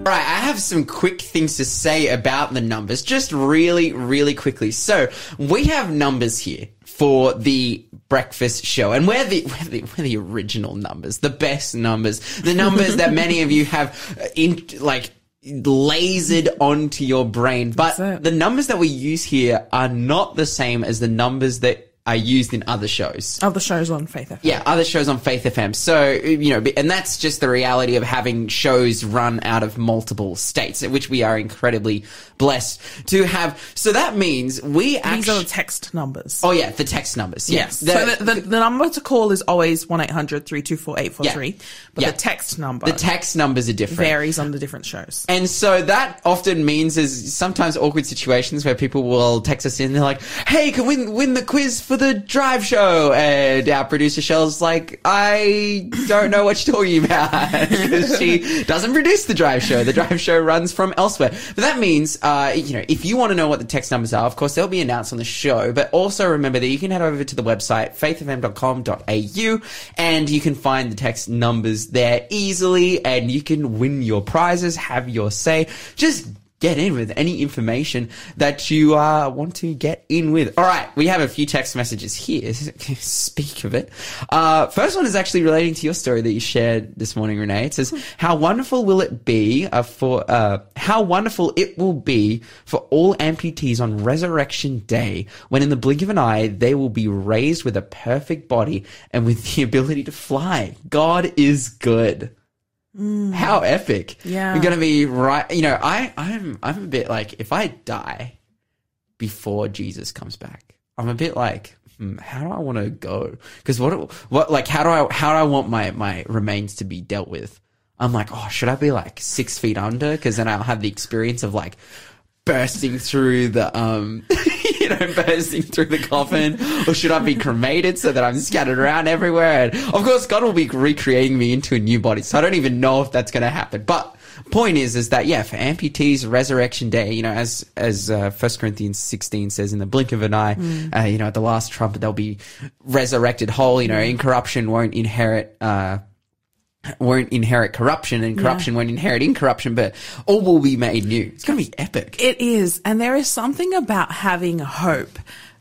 All right, I have some quick things to say about the numbers, just really, really quickly. So we have numbers here for the breakfast show, and we're the we're the, we're the original numbers, the best numbers, the numbers that many of you have uh, in like lasered onto your brain. But the numbers that we use here are not the same as the numbers that are used in other shows. Other shows on Faith FM. Yeah, other shows on Faith FM. So, you know, and that's just the reality of having shows run out of multiple states, which we are incredibly blessed to have. So that means we These are the text numbers. Oh yeah, the text numbers. Yes. The, so the, the, the number to call is always 1-800-324-843. But Yeah. the text number the text numbers are different. varies on the different shows. And so that often means there's sometimes awkward situations where people will text us in. They're like, "Hey, can we win the quiz for the drive show?" And our producer Shell's like, "I don't know what you're talking about because she doesn't produce the drive show. The drive show runs from elsewhere." But that means, uh, you know, if you want to know what the text numbers are, of course they'll be announced on the show. But also remember that you can head over to the website faithfm.com.au and you can find the text numbers there easily, and you can win your prizes, have your say. Just get in with any information that you uh, want to get in with. All right, we have a few text messages here. Speak of it. Uh, first one is actually relating to your story that you shared this morning, Renee. It says, "How wonderful will it be uh, for uh, how wonderful it will be for all amputees on Resurrection Day, when in the blink of an eye they will be raised with a perfect body and with the ability to fly. God is good." How epic! Yeah. we're gonna be right. You know, I I'm I'm a bit like if I die before Jesus comes back, I'm a bit like, hmm, how do I want to go? Because what what like how do I how do I want my my remains to be dealt with? I'm like, oh, should I be like six feet under? Because then I'll have the experience of like bursting through the um know bursting through the coffin? Or should i be cremated so that i'm scattered around everywhere? And of course god will be recreating me into a new body so i don't even know if that's going to happen. But point is is that yeah for amputees resurrection day you know as as uh, 1 corinthians 16 says in the blink of an eye uh, you know at the last trumpet they'll be resurrected whole you know incorruption won't inherit uh won't inherit corruption and corruption won't inherit incorruption, but all will be made new. It's going to be epic. It is, and there is something about having hope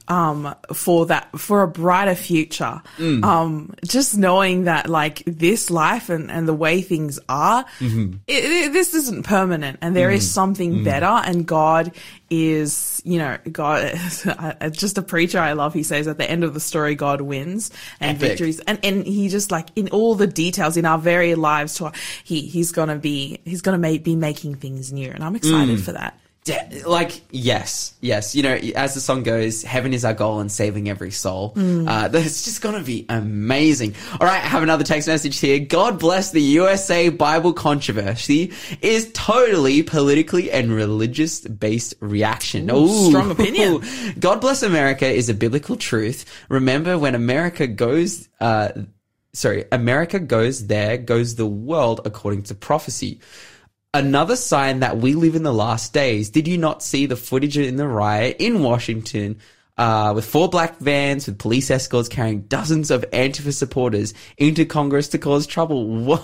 um, for that for a brighter future. Mm. Um, just knowing that like this life and, and the way things are, Mm-hmm. it, it- this isn't permanent, and there is something Mm. better. And God is, you know, God. Just a preacher I love. He says at the end of the story, God wins and Epic. victories, and and he just like in all the details in our very lives, to he he's gonna be he's gonna make, be making things new, and I'm excited Mm. for that. Like, yes, yes. You know, as the song goes, heaven is our goal and saving every soul. Uh, that's just going to be amazing. All right, I have another text message here. God bless the USA Bible controversy is totally politically and religious based reaction. Ooh, strong opinion. God bless America is a biblical truth. Remember when America goes, uh, sorry, America goes there, goes the world according to prophecy. Another sign that we live in the last days. Did you not see the footage in the riot in Washington uh, with four black vans with police escorts carrying dozens of Antifa supporters into Congress to cause trouble? What,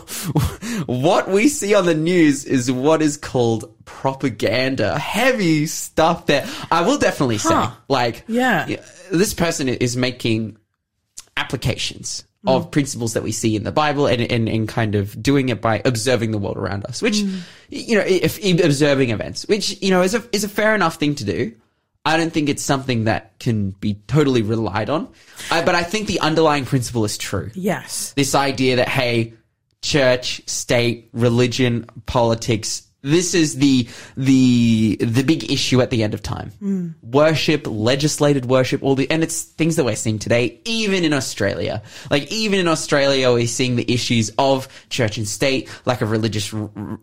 what we see on the news is what is called propaganda. Heavy stuff there. I will definitely say, like, Yeah. this person is making applications of mm. principles that we see in the Bible and, and, and kind of doing it by observing the world around us, which, mm. you know, if, if observing events, which, you know, is a, is a fair enough thing to do. I don't think it's something that can be totally relied on. I, but I think the underlying principle is true. Yes. This idea that, hey, church, state, religion, politics, this is the the the big issue at the end of time. Worship, legislated worship, all the and it's things that we're seeing today, even in Australia. Like even in Australia, we're seeing the issues of church and state, lack of religious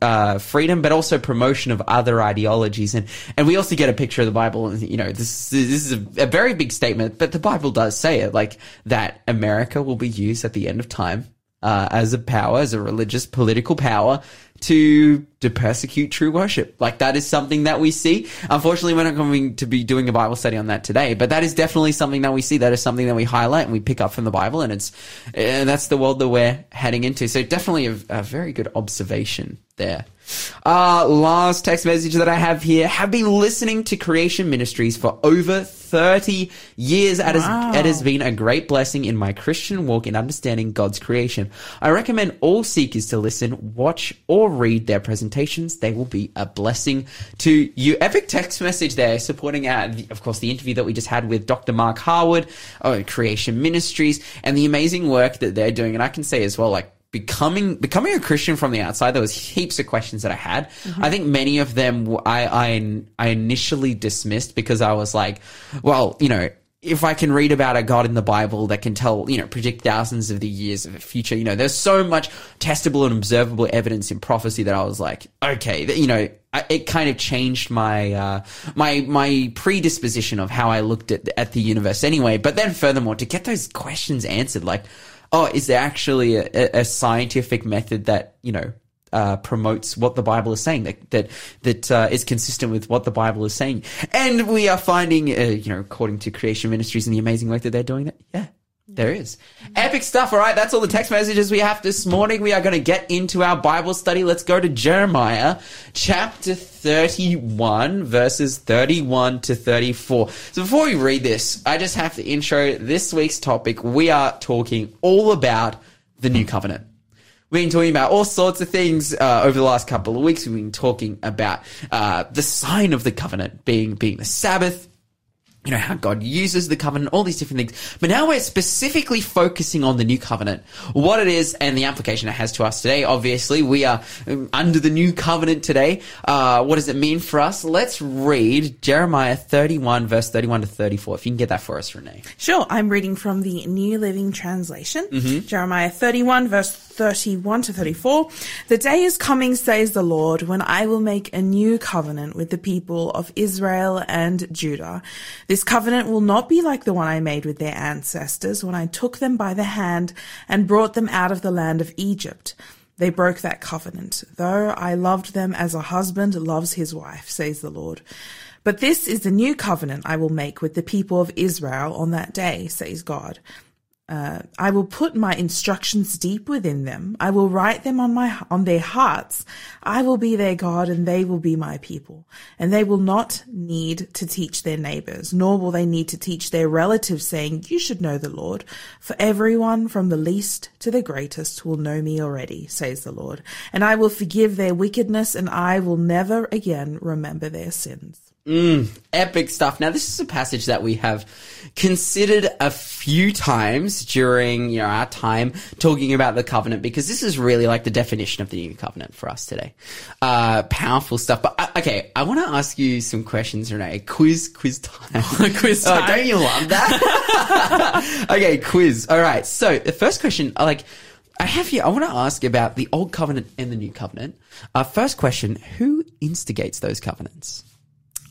uh, freedom, but also promotion of other ideologies. And and we also get a picture of the Bible. And you know, this this is a, a very big statement, but the Bible does say it, like that America will be used at the end of time uh, as a power, as a religious political power, to to persecute true worship. Like that is something that we see. Unfortunately, we're not going to be doing a Bible study on that today, but that is definitely something that we see. That is something that we highlight and we pick up from the Bible, and it's uh, that's the world that we're heading into. So definitely a, a very good observation there. Uh, last text message that I have here. Have been listening to Creation Ministries for over 30 years. It has, it has been a great blessing in my Christian walk in understanding God's creation. I recommend all seekers to listen, watch, or read their presentations. They will be a blessing to you. Epic text message there supporting, the, of course, the interview that we just had with Dr. Mark Harwood, uh, Creation Ministries, and the amazing work that they're doing. And I can say as well, like, becoming becoming a Christian from the outside, there was heaps of questions that I had. I think many of them I I initially dismissed because I was like, well, you know. If I can read about a God in the Bible that can tell, you know, predict thousands of the years of the future, you know, there's so much testable and observable evidence in prophecy that I was like, okay, you know, it kind of changed my uh, my my predisposition of how I looked at at the universe anyway. But then, furthermore, to get those questions answered, like, oh, is there actually a, a- a scientific method that you know uh, promotes what the Bible is saying that that that uh, is consistent with what the Bible is saying? And we are finding, uh, you know, according to Creation Ministries and the amazing work that they're doing, that yeah. There is. Epic stuff. All right. That's all the text messages we have this morning. We are going to get into our Bible study. Let's go to Jeremiah chapter 31 verses 31 to 34. So before we read this, I just have to intro this week's topic. We are talking all about the new covenant. We've been talking about all sorts of things uh, over the last couple of weeks. We've been talking about uh, the sign of the covenant being being the Sabbath, you know, how God uses the covenant, all these different things. But now we're specifically focusing on the new covenant, what it is and the application it has to us today. Obviously, we are um, under the new covenant today. Uh, what does it mean for us? Let's read Jeremiah 31 verse 31 to 34. If you can get that for us, Renee. Sure, I'm reading from the New Living Translation, Mm-hmm. Jeremiah 31, verse 31 to 34. The day is coming, says the Lord, when I will make a new covenant with the people of Israel and Judah. This covenant will not be like the one I made with their ancestors when I took them by the hand and brought them out of the land of Egypt. They broke that covenant, though I loved them as a husband loves his wife, says the Lord. But this is the new covenant I will make with the people of Israel on that day, says God. Uh, I will put my instructions deep within them. I will write them on my on their hearts. I will be their God, and they will be my people. And they will not need to teach their neighbors, nor will they need to teach their relatives, saying, "You should know the Lord." For everyone, from the least to the greatest, will know me already, says the Lord. And I will forgive their wickedness, and I will never again remember their sins. Epic stuff. Now, this is a passage that we have considered a few times during you know our time talking about the covenant because this is really like the definition of the new covenant for us today. Uh, powerful stuff. But uh, okay, I want to ask you some questions, Renee. Quiz, quiz time. Quiz Oh, time. don't you love that? okay, quiz. All right. So the first question, uh, like. I have here, I want to ask about the old covenant and the new covenant. Uh, first question, who instigates those covenants?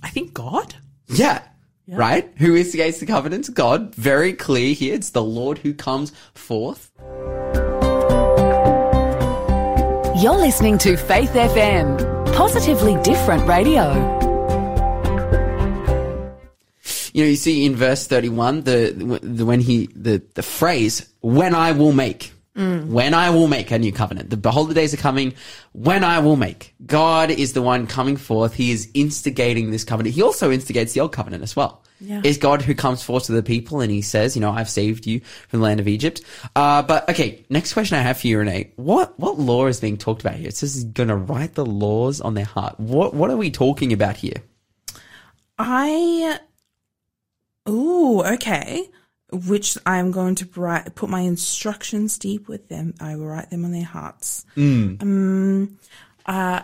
I think God. Yeah. Right? Who instigates the covenants? God. Very clear here. It's the Lord who comes forth. You're listening to Faith FM, positively different radio. You know, you see in verse 31, the, the when he, the, the phrase, when I will make. When I will make a new covenant. The behold the days are coming when I will make. God is the one coming forth. He is instigating this covenant. He also instigates the old covenant as well. Yeah. Is God who comes forth to the people and he says, you know, I've saved you from the land of Egypt. Uh, but okay, next question I have for you, Renee. What, what law is being talked about here? It says he's going to write the laws on their heart. What, what are we talking about here? I. Ooh, okay. Which I'm going to write, put my instructions deep with them. I will write them on their hearts. Um, uh,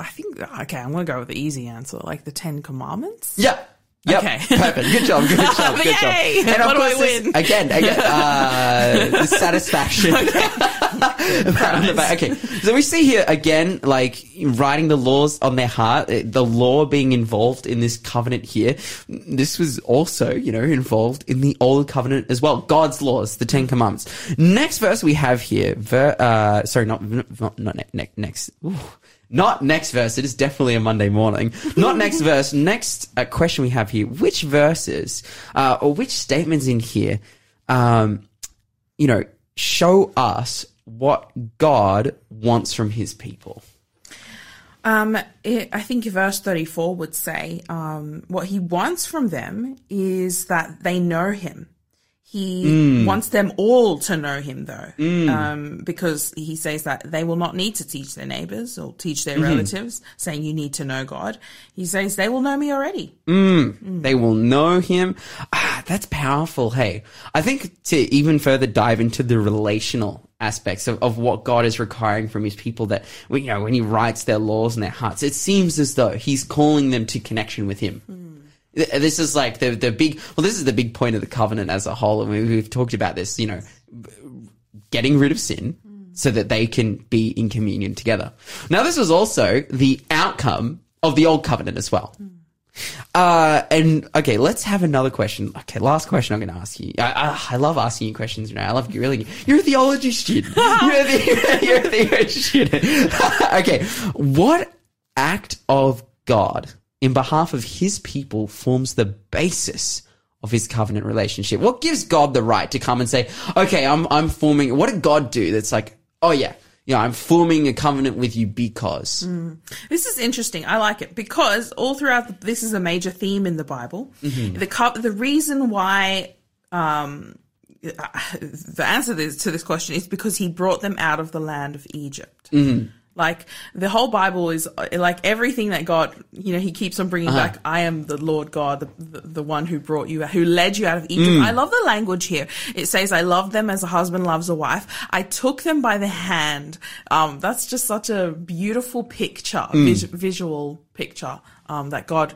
I think, okay, I'm going to go with the easy answer, like the Ten Commandments. Yeah. Yep. Okay. Perfect. Good job. Good job. Good job. Yay! And of What do I course, this- win? Again, again, uh, satisfaction. Pat okay. So we see here again, like writing the laws on their heart, eh, the law being involved in this covenant here. This was also, you know, involved in the old covenant as well. God's laws, the Ten Commandments. Next verse we have here, ver, uh, sorry, not, not, not ne- ne- next. Ooh. Not next verse. It is definitely a Monday morning. Not next verse. Next uh, question we have here: Which verses uh, or which statements in here, um, you know, show us what God wants from His people? Um, it, I think verse 34 would say, um, what he wants from them is that they know him. He mm. wants them all to know him though, mm. um, because he says that they will not need to teach their neighbors or teach their mm-hmm. relatives saying you need to know God. He says they will know me already. Mm. They will know him. Ah, that's powerful. Hey, I think to even further dive into the relational aspects of, of what God is requiring from his people that, you know, when he writes their laws in their hearts, it seems as though he's calling them to connection with him. Hmm. Th- This is like the, the big, well, this is the big point of the covenant as a whole. And we, we've talked about this, you know, getting rid of sin so that they can be in communion together. Now, this was also the outcome of the old covenant as well. Uh, and okay, let's have another question. Okay, last question I'm going to ask you. I, I, I love asking you questions, you know. I love grilling you. You're a theology student. you're, a, the- you're a theology student. okay, what act of God in behalf of his people forms the basis of his covenant relationship? What gives God the right to come and say, okay, I'm, I'm forming, what did God do that's like, oh yeah, yeah, I'm forming a covenant with you because. Mm. This is interesting. I like it because all throughout the, this is a major theme in the Bible. Mm-hmm. The co- the reason why um, the answer to this, to this question is because he brought them out of the land of Egypt. Mm-hmm. Like the whole Bible is uh, like everything that God, you know, He keeps on bringing back. I am the Lord God, the, the, the one who brought you, who led you out of Egypt. I love the language here. It says, "I love them as a husband loves a wife. I took them by the hand." Um, that's just such a beautiful picture, vis- visual picture um, that God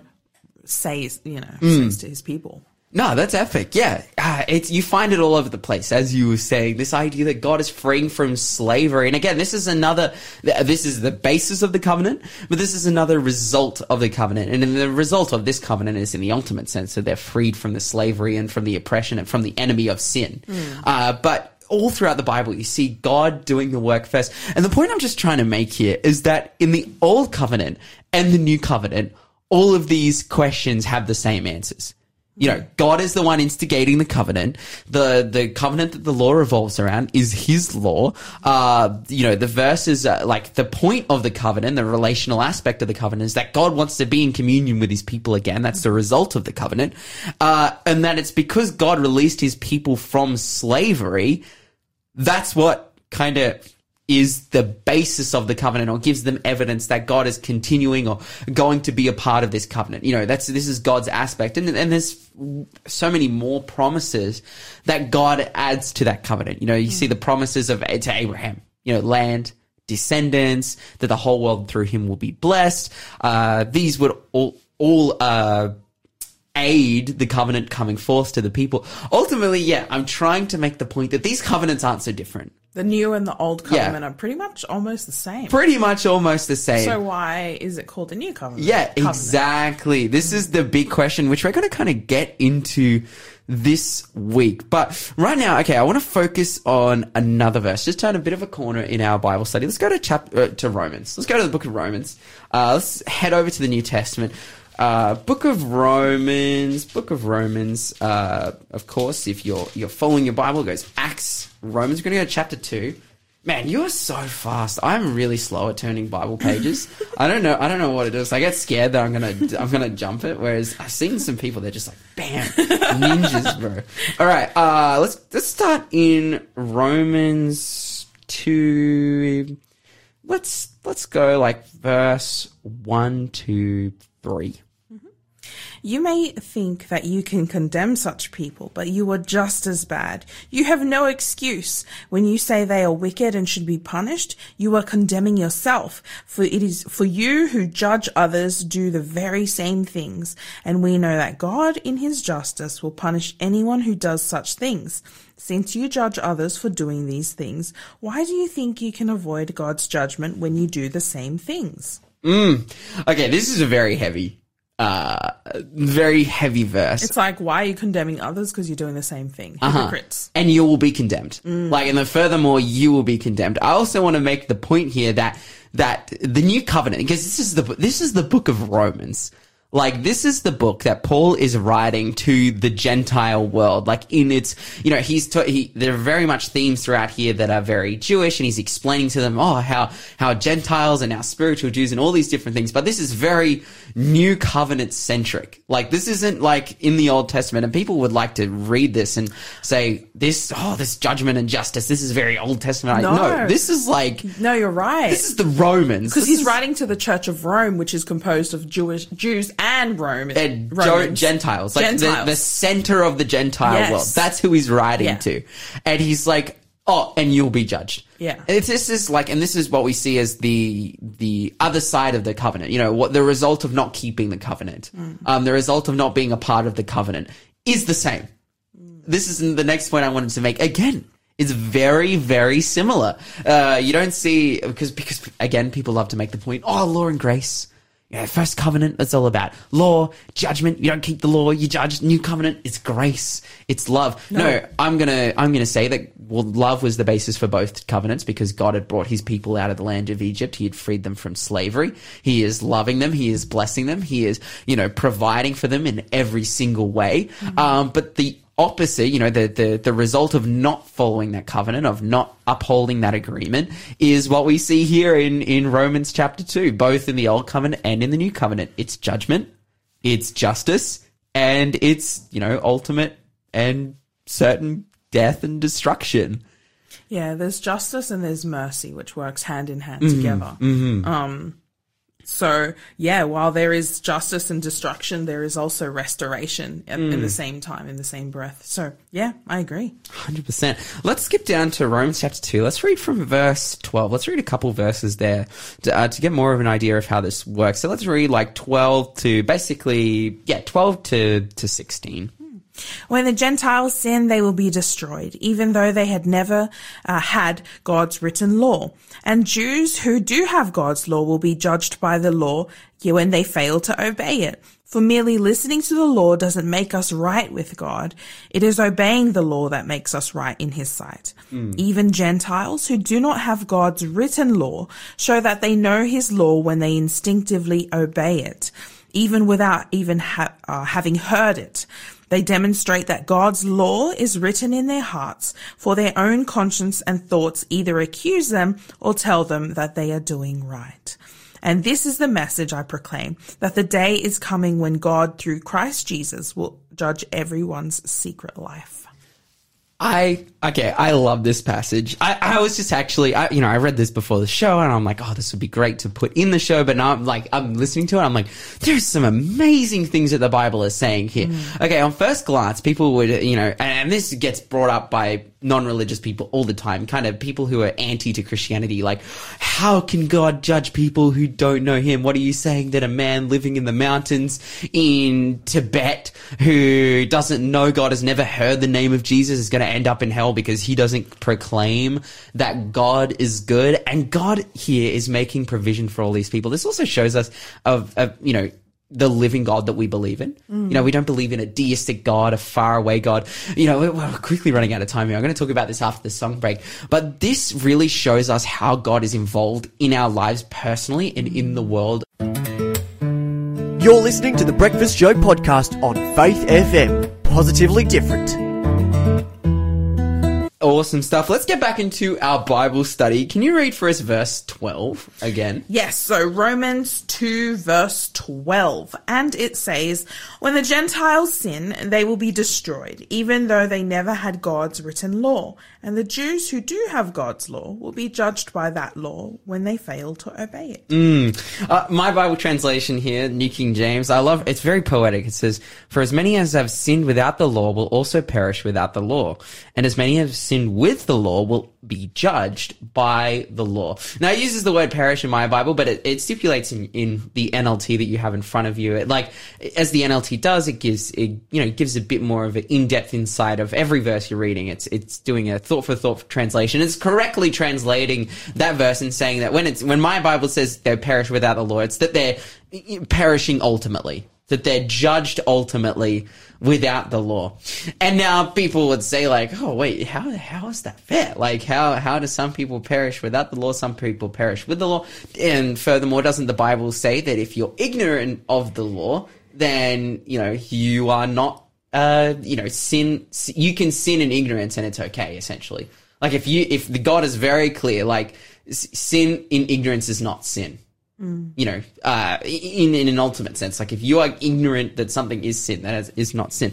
says, you know, says to His people. No, that's epic. Yeah, uh, it's you find it all over the place, as you were saying. This idea that God is freeing from slavery, and again, this is another. This is the basis of the covenant, but this is another result of the covenant, and the result of this covenant is in the ultimate sense that they're freed from the slavery and from the oppression and from the enemy of sin. Uh, but all throughout the Bible, you see God doing the work first. And the point I'm just trying to make here is that in the old covenant and the new covenant, all of these questions have the same answers. You know, God is the one instigating the covenant. The the covenant that the law revolves around is His law. Uh, you know, the verses uh, like the point of the covenant, the relational aspect of the covenant is that God wants to be in communion with His people again. That's the result of the covenant, uh, and that it's because God released His people from slavery. That's what kind of is the basis of the covenant or gives them evidence that God is continuing or going to be a part of this covenant. You know, that's, this is God's aspect. And, and there's so many more promises that God adds to that covenant. You know, you see the promises of, to Abraham, you know, land, descendants, that the whole world through him will be blessed. Uh, these would all, all, uh, aid the covenant coming forth to the people. Ultimately, yeah, I'm trying to make the point that these covenants aren't so different. The new and the old Yeah. covenant are pretty much almost the same. Pretty much almost the same. So why is it called the new covenant? Yeah, Covenant. exactly. This is the big question, which we're going to kind of get into this week. But right now, okay, I want to focus on another verse. Just turn a bit of a corner in our Bible study. Let's go to chap uh, to Romans. Let's go to the book of Romans. Uh, let's head over to the New Testament. Uh, book of Romans, book of Romans. Uh, of course, if you're you're following your Bible, it goes Acts, Romans. We're going to go to chapter two. Man, you're so fast. I'm really slow at turning Bible pages. I don't know. I don't know what it is. I get scared that I'm gonna I'm gonna jump it. Whereas I've seen some people they're just like bam ninjas, bro. All right, uh, let's let's start in Romans two. Let's let's go like verse one to three. You may think that you can condemn such people, but you are just as bad. You have no excuse. When you say they are wicked and should be punished, you are condemning yourself, for it is for you who judge others do the very same things, and we know that God in his justice will punish anyone who does such things. Since you judge others for doing these things, why do you think you can avoid God's judgment when you do the same things? Mm. Okay, this is a very heavy, uh, very heavy verse. It's like, why are you condemning others? Because you're doing the same thing. Uh-huh. Hypocrites. and you will be condemned. Like, and then furthermore, you will be condemned. I also want to make the point here that that the new covenant, because this is the this is the book of Romans. Like this is the book that Paul is writing to the Gentile world. Like in its, you know, he's ta- he. There are very much themes throughout here that are very Jewish, and he's explaining to them, oh, how how Gentiles and now spiritual Jews and all these different things. But this is very new covenant centric. Like this isn't like in the Old Testament, and people would like to read this and say this, oh, this judgment and justice. This is very Old Testament. No. no this is like No, you're right. this is the Romans Because he's is- writing to the Church of Rome, which is composed of Jewish Jews and Rome, and Romans. Gentiles, like the, Gentiles. the center of the Gentile Yes. world. That's who he's writing Yeah. to, and he's like, "Oh, and you'll be judged." Yeah. it's, this is like, and this is what we see as the the other side of the covenant. You know, what the result of not keeping the covenant, Mm. um, the result of not being a part of the covenant is the same. This is the next point I wanted to make again. It's very, very similar. Uh, you don't see because because again, people love to make the point. Oh, law and grace. Yeah, first covenant, that's all about law, judgment. You don't keep the law, you judge. New covenant, it's grace, it's love. No, I'm gonna, I'm gonna say that well, love was the basis for both covenants because God had brought His people out of the land of Egypt. He had freed them from slavery. He is loving them. He is blessing them. He is, you know, providing for them in every single way. Um, but the opposite, you know, the, the, the result of not following that covenant, of not upholding that agreement, is what we see here in, in Romans chapter 2, both in the Old Covenant and in the New Covenant. It's judgment, it's justice, and it's, you know, ultimate and certain death and destruction. Yeah, there's justice and there's mercy, which works hand in hand Mm-hmm. together. Um, so yeah, while there is justice and destruction, there is also restoration at, in Mm. the same time, in the same breath. So yeah, I agree. 100%. Let's skip down to Romans chapter 2. Let's read from verse 12. Let's read a couple verses there to, uh, to get more of an idea of how this works. So let's read like 12 to basically, yeah, 12 to, to 16. When the Gentiles sin, they will be destroyed, even though they had never uh, had God's written law. And Jews who do have God's law will be judged by the law when they fail to obey it. For merely listening to the law doesn't make us right with God. It is obeying the law that makes us right in His sight. Even Gentiles who do not have God's written law show that they know His law when they instinctively obey it, even without even ha- uh, having heard it. They demonstrate that God's law is written in their hearts, for their own conscience and thoughts either accuse them or tell them that they are doing right. And this is the message I proclaim, that the day is coming when God, through Christ Jesus, will judge everyone's secret life. I okay, I love this passage. I, I was just actually, I, you know, I read this before the show, and I'm like, oh, this would be great to put in the show. But now I'm like, I'm listening to it, I'm like, there's some amazing things that the Bible is saying here. Mm. Okay, on first glance, people would, you know, and, and this gets brought up by non-religious people all the time, kind of people who are anti to Christianity. Like, how can God judge people who don't know Him? What are you saying that a man living in the mountains in Tibet who doesn't know God has never heard the name of Jesus is going to end up in hell because he doesn't proclaim that God is good? And God here is making provision for all these people. This also shows us of, of you know, the living God that we believe in. You know, we don't believe in a deistic God, a faraway God. You know, we're, we're quickly running out of time here. I'm going to talk about this after the song break. But this really shows us how God is involved in our lives personally and in the world. You're listening to the Breakfast Show podcast on Faith FM. Positively different. Awesome stuff. Let's get back into our Bible study. Can you read for us verse 12 again? Yes, so Romans 2 verse 12. And it says, When the Gentiles sin, they will be destroyed, even though they never had God's written law. And the Jews who do have God's law will be judged by that law when they fail to obey it. Uh, my Bible translation here, New King James, I love, it's very poetic. It says, For as many as have sinned without the law will also perish without the law. And as many as have sinned with the law will be judged by the law. Now it uses the word perish in my Bible, but it, it stipulates in, in the NLT that you have in front of you. It, like, as the NLT does, it gives, it, you know, gives a bit more of an in-depth insight of every verse you're reading. It's, it's doing a thought for thought translation. It's correctly translating that verse and saying that when it's, when my Bible says they perish without the law, it's that they're perishing ultimately that they're judged ultimately without the law. And now people would say like, "Oh, wait, how how is that fair? Like how how do some people perish without the law, some people perish with the law?" And furthermore, doesn't the Bible say that if you're ignorant of the law, then you know you are not. Uh, you know, sin. You can sin in ignorance, and it's okay. Essentially, like if you if the God is very clear, like sin in ignorance is not sin. You know, uh, in in an ultimate sense, like if you are ignorant that something is sin, that is, is not sin.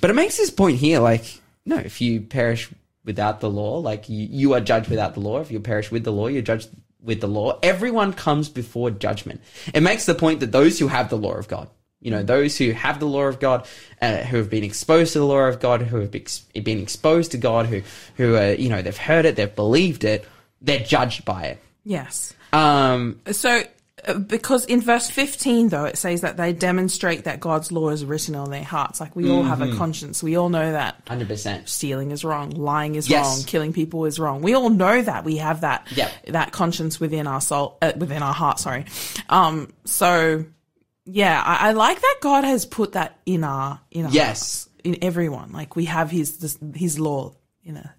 But it makes this point here, like no, if you perish without the law, like you, you are judged without the law. If you perish with the law, you're judged with the law. Everyone comes before judgment. It makes the point that those who have the law of God, you know, those who have the law of God, uh, who have been exposed to the law of God, who have been exposed to God, who, who, uh, you know, they've heard it, they've believed it, they're judged by it. Yes. Um, So, uh, because in verse 15, though, it says that they demonstrate that God's law is written on their hearts. Like, we all have Mm-hmm. a conscience. We all know that 100%. stealing is wrong, lying is Yes. wrong, killing people is wrong. We all know that. We have that, Yep. that conscience within our soul, uh, within our heart, sorry. Um, so, yeah, I, I like that God has put that in our, in our Yes. in everyone. Like, we have his, this, his law in a,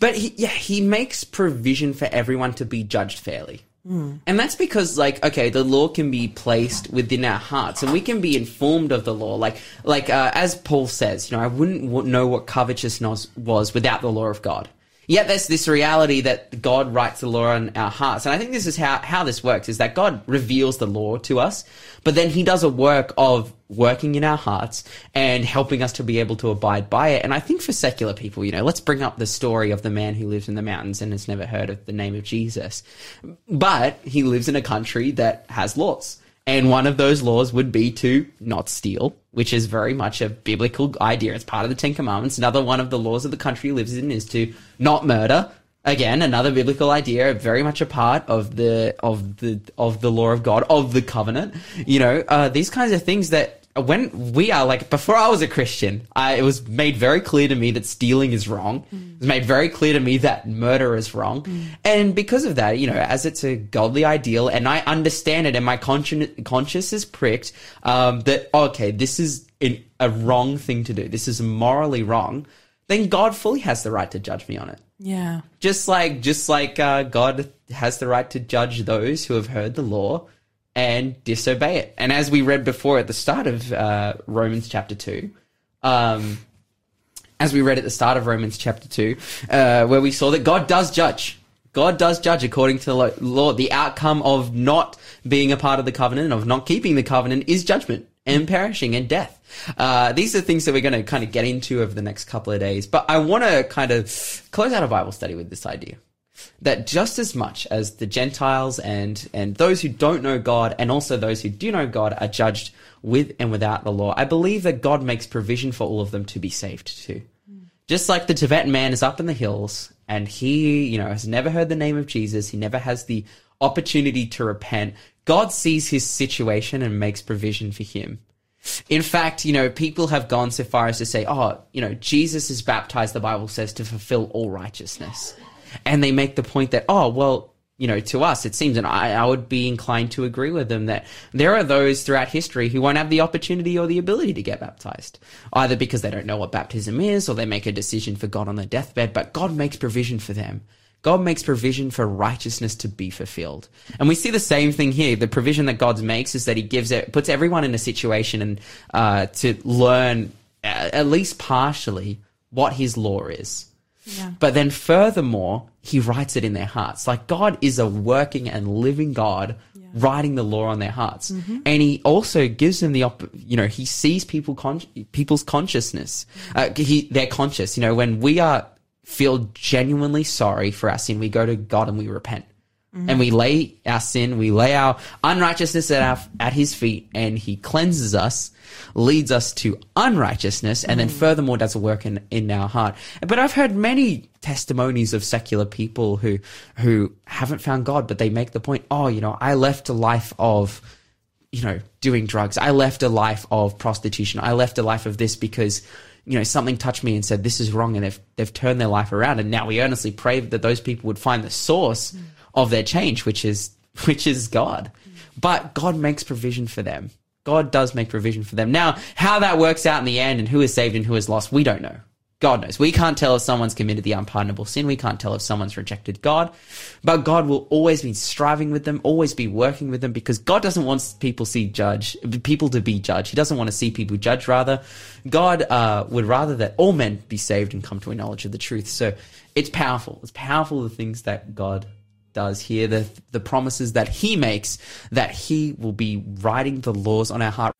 But he, yeah, he makes provision for everyone to be judged fairly. And that's because, like, okay, the law can be placed within our hearts, and we can be informed of the law. Like, like uh, as Paul says, you know, I wouldn't w- know what covetousness was without the law of God. Yet there's this reality that God writes the law on our hearts, and I think this is how how this works: is that God reveals the law to us, but then He does a work of working in our hearts and helping us to be able to abide by it. And I think for secular people, you know, let's bring up the story of the man who lives in the mountains and has never heard of the name of Jesus. But he lives in a country that has laws. And one of those laws would be to not steal, which is very much a biblical idea. It's part of the Ten Commandments. Another one of the laws of the country lives in is to not murder. Again, another biblical idea, very much a part of the of the of the law of God, of the covenant. You know, uh, these kinds of things that when we are like before I was a Christian, I, it was made very clear to me that stealing is wrong. It was made very clear to me that murder is wrong, and because of that, you know, as it's a godly ideal, and I understand it, and my conscience conscience is pricked um, that okay, this is an, a wrong thing to do. This is morally wrong. Then God fully has the right to judge me on it yeah. just like just like uh, God has the right to judge those who have heard the law and disobey it. And as we read before at the start of uh, Romans chapter two, um, as we read at the start of Romans chapter two, uh, where we saw that God does judge. God does judge according to the law. The outcome of not being a part of the covenant, of not keeping the covenant, is judgment and perishing and death. Uh, these are things that we're going to kind of get into over the next couple of days. But I want to kind of close out a Bible study with this idea that just as much as the Gentiles and and those who don't know God and also those who do know God are judged with and without the law, I believe that God makes provision for all of them to be saved too. Hmm. Just like the Tibetan man is up in the hills and he, you know, has never heard the name of Jesus, he never has the opportunity to repent. God sees his situation and makes provision for him. In fact, you know, people have gone so far as to say, oh, you know, Jesus is baptized, the Bible says, to fulfill all righteousness. And they make the point that, oh, well, you know, to us, it seems, and I, I would be inclined to agree with them that there are those throughout history who won't have the opportunity or the ability to get baptized, either because they don't know what baptism is or they make a decision for God on their deathbed, but God makes provision for them. God makes provision for righteousness to be fulfilled. And we see the same thing here. The provision that God makes is that he gives it, puts everyone in a situation and, uh, to learn, uh, at least partially, what his law is. Yeah. But then furthermore, he writes it in their hearts. Like God is a working and living God writing the law on their hearts. And he also gives them the, op- you know, he sees people, con- people's consciousness. Uh, he, they're conscious. You know, when we are, feel genuinely sorry for our sin, we go to God and we repent. Mm-hmm. And we lay our sin, we lay our unrighteousness at our, at his feet and he cleanses us, leads us to unrighteousness and then mm. furthermore does a work in, in our heart. But I've heard many testimonies of secular people who, who haven't found God, but they make the point, oh, you know, I left a life of, you know, doing drugs. I left a life of prostitution. I left a life of this because, you know, something touched me and said this is wrong, and they've they've turned their life around. And now we earnestly pray that those people would find the source mm. Of their change, which is which is God. But God makes provision for them. God does make provision for them. Now, how that works out in the end and who is saved and who is lost, we don't know. God knows. We can't tell if someone's committed the unpardonable sin. We can't tell if someone's rejected God. But God will always be striving with them, always be working with them because God doesn't want people see judge people to be judged. He doesn't want to see people judged. Rather, God uh, would rather that all men be saved and come to a knowledge of the truth. So it's powerful. It's powerful the things that God does here, the the promises that He makes, that He will be writing the laws on our heart.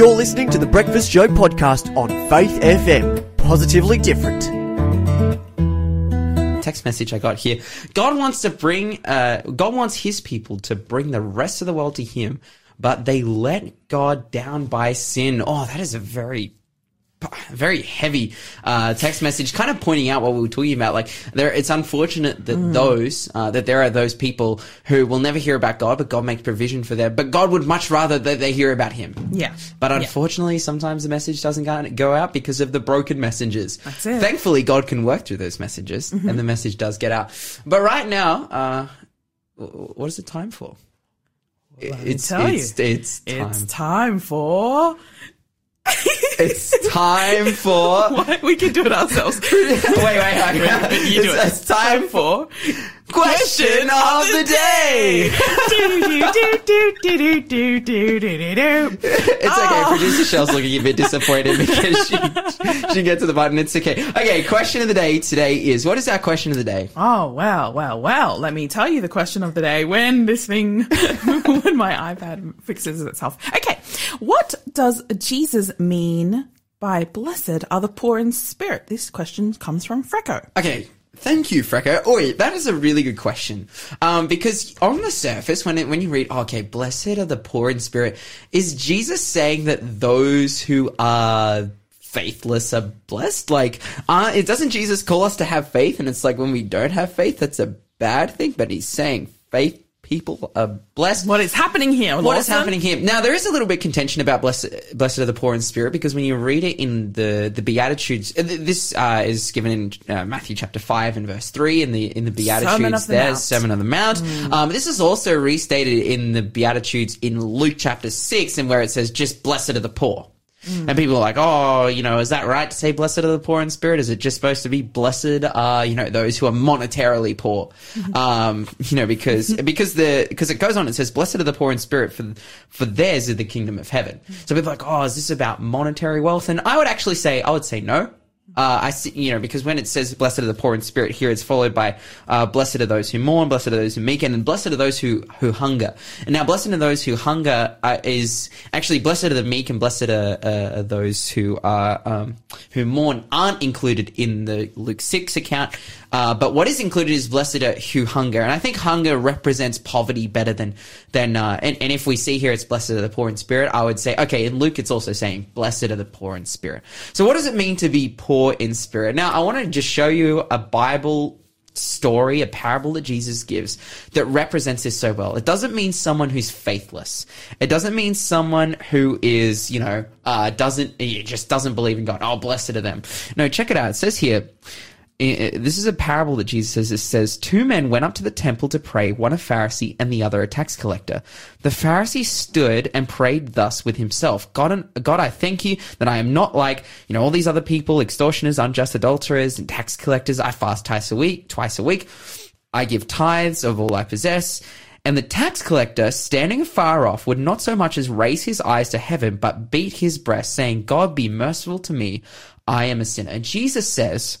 You're listening to the Breakfast Show podcast on Faith FM. Positively different. text message I got here. God wants to bring, uh, God wants his people to bring the rest of the world to him, but they let God down by sin. Oh, that is a very very heavy uh, text message, kind of pointing out what we were talking about. Like, there, it's unfortunate that Mm. those uh, that there are those people who will never hear about God, but God makes provision for them. But God would much rather that they hear about Him. Yeah. But Yeah. unfortunately, sometimes the message doesn't go- go out because of the broken messengers. That's it. Mm-hmm. Thankfully, God can work through those messages, and the message does get out. But right now, uh, what is it time for? it's tell you. it's, it's time. It's time for. It's time for. What? We can do it ourselves. wait, wait, wait. You do it's, it. it's time for question of the day. It's okay. Ah. Producer Shell's looking a bit disappointed because she she didn't to the button. It's okay. Okay. Question of the day today is what is our question of the day? Oh, well, well, well. Let me tell you the question of the day when this thing, when my iPad fixes itself. Okay. What does Jesus mean by blessed are the poor in spirit? This question comes from Freco. Okay. Thank you, Freco. Oi, that is a really good question. Um, because on the surface, when it, when you read, okay, blessed are the poor in spirit, is Jesus saying that those who are faithless are blessed? Like, uh, it doesn't Jesus call us to have faith? And it's like when we don't have faith, that's a bad thing. But he's saying faith people are blessed. What is happening here? What is happening here? Now, there is a little bit contention about blessed, blessed are the poor in spirit because when you read it in the the Beatitudes, uh, this uh, is given in uh, Matthew chapter five and verse three in the in the Beatitudes. Sermon the there, Mount. Sermon on the Mount. Um, this is also restated in the Beatitudes in Luke chapter six, and where it says, "Just blessed are the poor." Mm. And people are like, oh, you know, is that right to say blessed are the poor in spirit? Is it just supposed to be blessed are, you know, those who are monetarily poor? Mm-hmm. Um, you know, because, mm-hmm. because the, because it goes on, it says, blessed are the poor in spirit for, for theirs is the kingdom of heaven. Mm. So people are like, oh, is this about monetary wealth? And I would actually say, I would say no. Uh, I see, you know, because when it says blessed are the poor in spirit here, it's followed by, uh, blessed are those who mourn, blessed are those who meek, and blessed are those who, who hunger. And now blessed are those who hunger, uh, is actually blessed are the meek and blessed are, uh, those who are, um, who mourn aren't included in the Luke 6 account. Uh, but what is included is blessed are who hunger. And I think hunger represents poverty better than, than, uh, and, and if we see here it's blessed are the poor in spirit, I would say, okay, in Luke it's also saying blessed are the poor in spirit. So what does it mean to be poor in spirit? Now I want to just show you a Bible story, a parable that Jesus gives that represents this so well. It doesn't mean someone who's faithless. It doesn't mean someone who is, you know, uh, doesn't, just doesn't believe in God. Oh, blessed are them. No, check it out. It says here, this is a parable that Jesus says. It says, Two men went up to the temple to pray, one a Pharisee and the other a tax collector. The Pharisee stood and prayed thus with himself God, God, I thank you that I am not like, you know, all these other people, extortioners, unjust adulterers, and tax collectors. I fast twice a week, twice a week. I give tithes of all I possess. And the tax collector, standing afar off, would not so much as raise his eyes to heaven, but beat his breast, saying, God be merciful to me. I am a sinner. And Jesus says,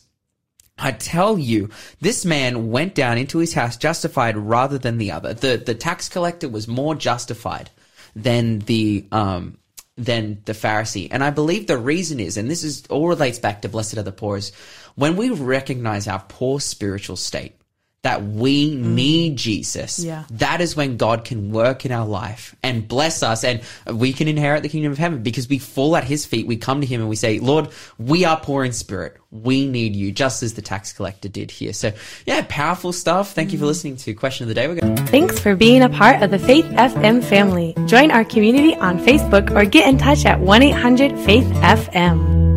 I tell you, this man went down into his house justified rather than the other. The the tax collector was more justified than the um than the Pharisee. And I believe the reason is, and this is all relates back to blessed are the poor, is when we recognize our poor spiritual state, that we mm. need Jesus. Yeah. That is when God can work in our life and bless us and we can inherit the kingdom of heaven because we fall at his feet. We come to him and we say, Lord, we are poor in spirit. We need you, just as the tax collector did here. So yeah, powerful stuff. Thank you for mm. listening to Question of the Day. We're going Thanks for being a part of the Faith FM family. Join our community on Facebook or get in touch at 1 800 Faith FM.